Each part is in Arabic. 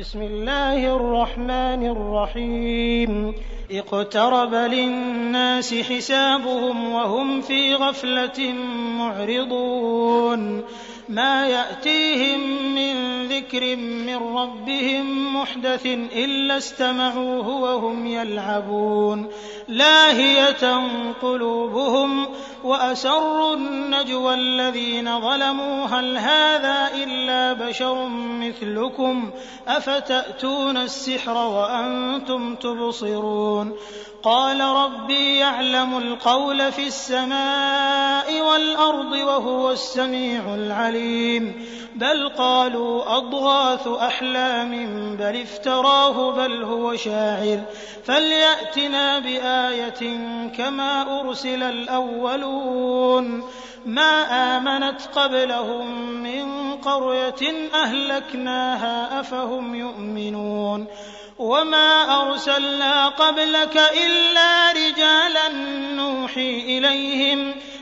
بسم الله الرحمن الرحيم. اقترب للناس حسابهم وهم في غفلة معرضون. ما يأتيهم من ذكر من ربهم محدث إلا استمعوه وهم يلعبون. لاهية قلوبهم وأسروا النجوى الذين ظلموا. هل هذا إلا بشر مثلكم؟ أفتأتون السحر وأنتم تبصرون؟ قال ربي يعلم القول في السماء والأرض وهو السميع العليم. بل قالوا أضغاث أحلام بل افتراه بل هو شاعر. فليأتنا بآية كما أرسل الأولون. ما آمنت قبلهم من قرية أهلكناها أفهم يؤمنون. وما أرسلنا قبلك إلا رجالا نوحي إليهم.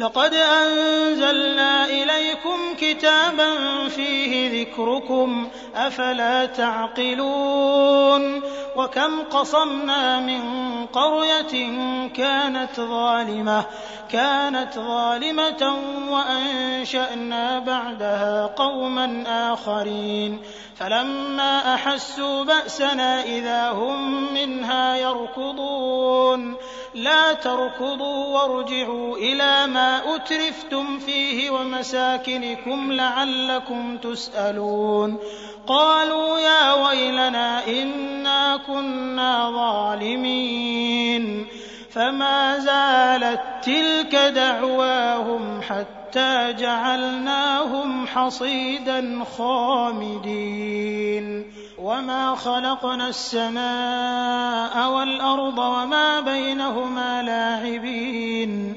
لقد أنزلنا إليكم كتابا فيه ذكركم أفلا تعقلون؟ وكم قصمنا من قرية كانت ظالمة كانت ظالمة وأنشأنا بعدها قوما آخرين. فلما أحسوا بأسنا إذا هم منها يركضون. لا تركضوا وارجعوا إلى ما أترفتم فيه ومساكنكم لعلكم تسألون. قالوا يا ويلنا إنا كنا ظالمين. فما زالت تلك دعواهم حتى جعلناهم حصيدا خامدين. وما خلقنا السماء والأرض وما بينهما لاعبين.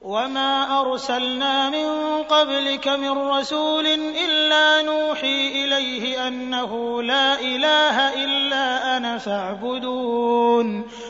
وما أرسلنا من قبلك من رسول إلا نوحي إليه أنه لا إله إلا أنا فاعبدون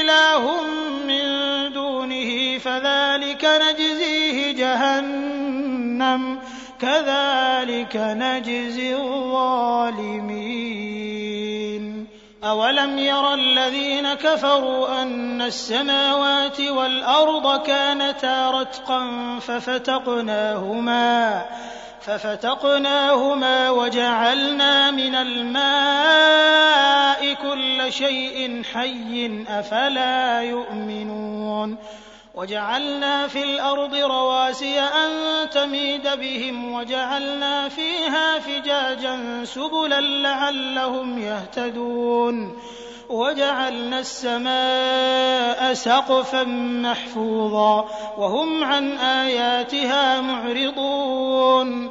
إله من دونه فذلك نجزيه جهنم كذلك نجزي الظالمين أولم ير الذين كفروا أن السماوات والأرض كانتا رتقا ففتقناهما ففتقناهما وجعلنا من الماء كل شيء حي أفلا يؤمنون وجعلنا في الأرض رواسي أن تميد بهم وجعلنا فيها فجاجا سبلا لعلهم يهتدون وجعلنا السماء سقفا محفوظا وهم عن آياتها معرضون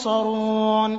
ينصرون.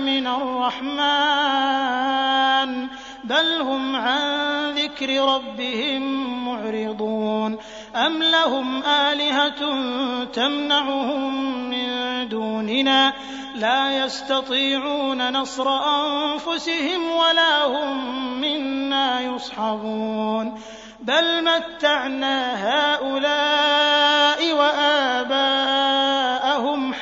من الرحمن. بل هم عن ذكر ربهم معرضون. أم لهم آلهة تمنعهم من دوننا؟ لا يستطيعون نصر أنفسهم ولا هم منا يصحبون. بل متعنا هؤلاء وآباءهم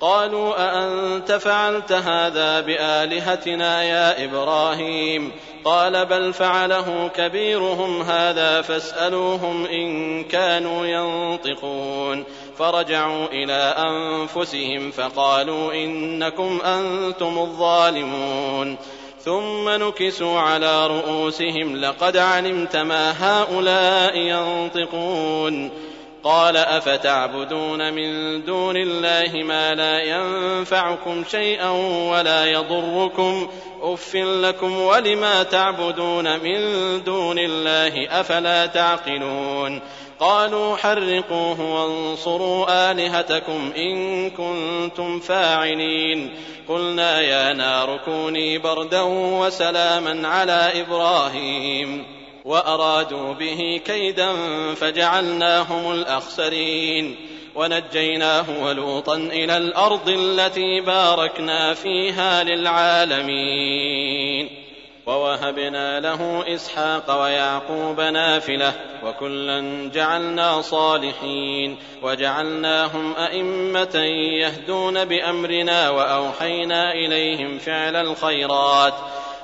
قالوا أأنت فعلت هذا بآلهتنا يا إبراهيم؟ قال بل فعله كبيرهم هذا فاسألوهم إن كانوا ينطقون. فرجعوا إلى أنفسهم فقالوا إنكم أنتم الظالمون. ثم نكسوا على رؤوسهم لقد علمت ما هؤلاء ينطقون. قال أفتعبدون من دون الله ما لا ينفعكم شيئا ولا يضركم أف لكم ولما تعبدون من دون الله أفلا تعقلون قالوا حرقوه وانصروا آلهتكم إن كنتم فاعلين قلنا يا نار كوني بردا وسلاما على إبراهيم وأرادوا به كيدا فجعلناهم الأخسرين ونجيناه ولوطا إلى الأرض التي باركنا فيها للعالمين ووهبنا له إسحاق ويعقوب نافلة وكلا جعلنا صالحين وجعلناهم أئمة يهدون بأمرنا وأوحينا إليهم فعل الخيرات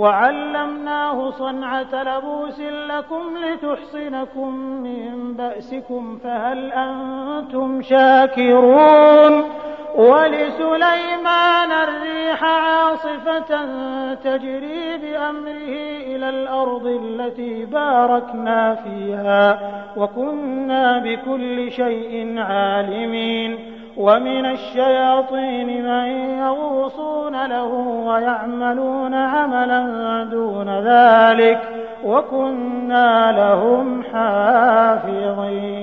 وعلمناه صنعة لبوس لكم لتحصنكم من بأسكم فهل أنتم شاكرون؟ ولسليمان الريح عاصفة تجري بأمره إلى الأرض التي باركنا فيها وكنا بكل شيء عالمين. ومن الشياطين من يغوصون له ويعملون عملا دون ذلك وكنا لهم حافظين.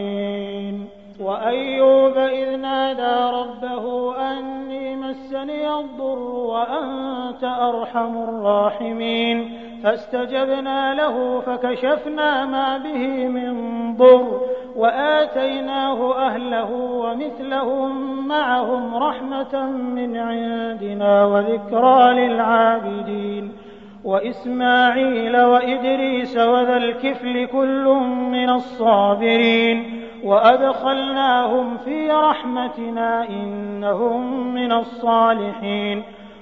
وأيوب إذ نادى ربه أني مسني الضر وأنت أرحم الراحمين. فاستجبنا له فكشفنا ما به من ضر وآتيناه أهله ومثلهم معهم رحمة من عندنا وذكرى للعابدين وإسماعيل وإدريس وذا الكفل كل من الصابرين وأدخلناهم في رحمتنا إنهم من الصالحين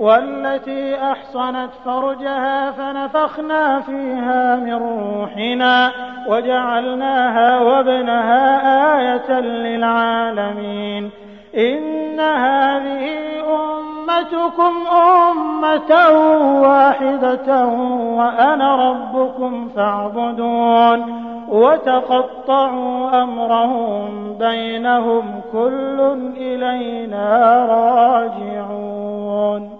والتي أحصنت فرجها فنفخنا فيها من روحنا وجعلناها وابنها آية للعالمين. إن هذه أمتكم أمة واحدة وأنا ربكم فاعبدون. وتقطعوا أمرهم بينهم كل إلينا راجعون.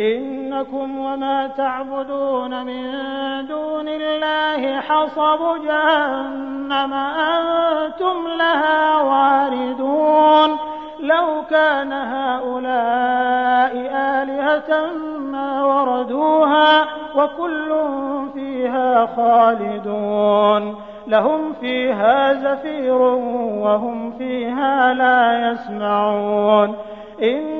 إنكم وما تعبدون من دون الله حصب جهنم أنتم لها واردون لو كان هؤلاء آلهة ما وردوها وكل فيها خالدون لهم فيها زفير وهم فيها لا يسمعون إن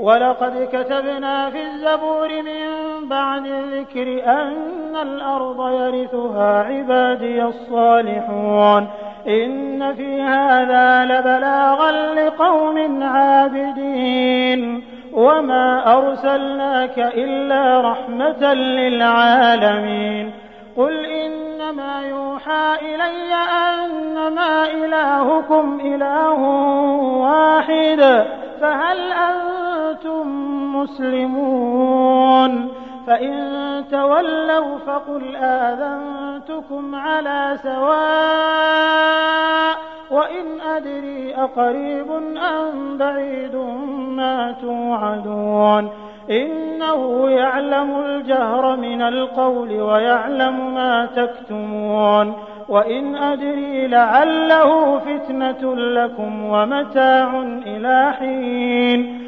ولقد كتبنا في الزبور من بعد الذكر أن الأرض يرثها عبادي الصالحون. إن في هذا لبلاغا لقوم عابدين. وما أرسلناك إلا رحمة للعالمين. قل إنما يوحى إلي أنما إلهكم إله واحد. فهل أنتم مسلمون فإن تولوا فقل آذنتكم على سواء وإن أدري أقريب أم بعيد ما توعدون إنه يعلم الجهر من القول ويعلم ما تكتمون وإن أدري لعله فتنة لكم ومتاع إلى حين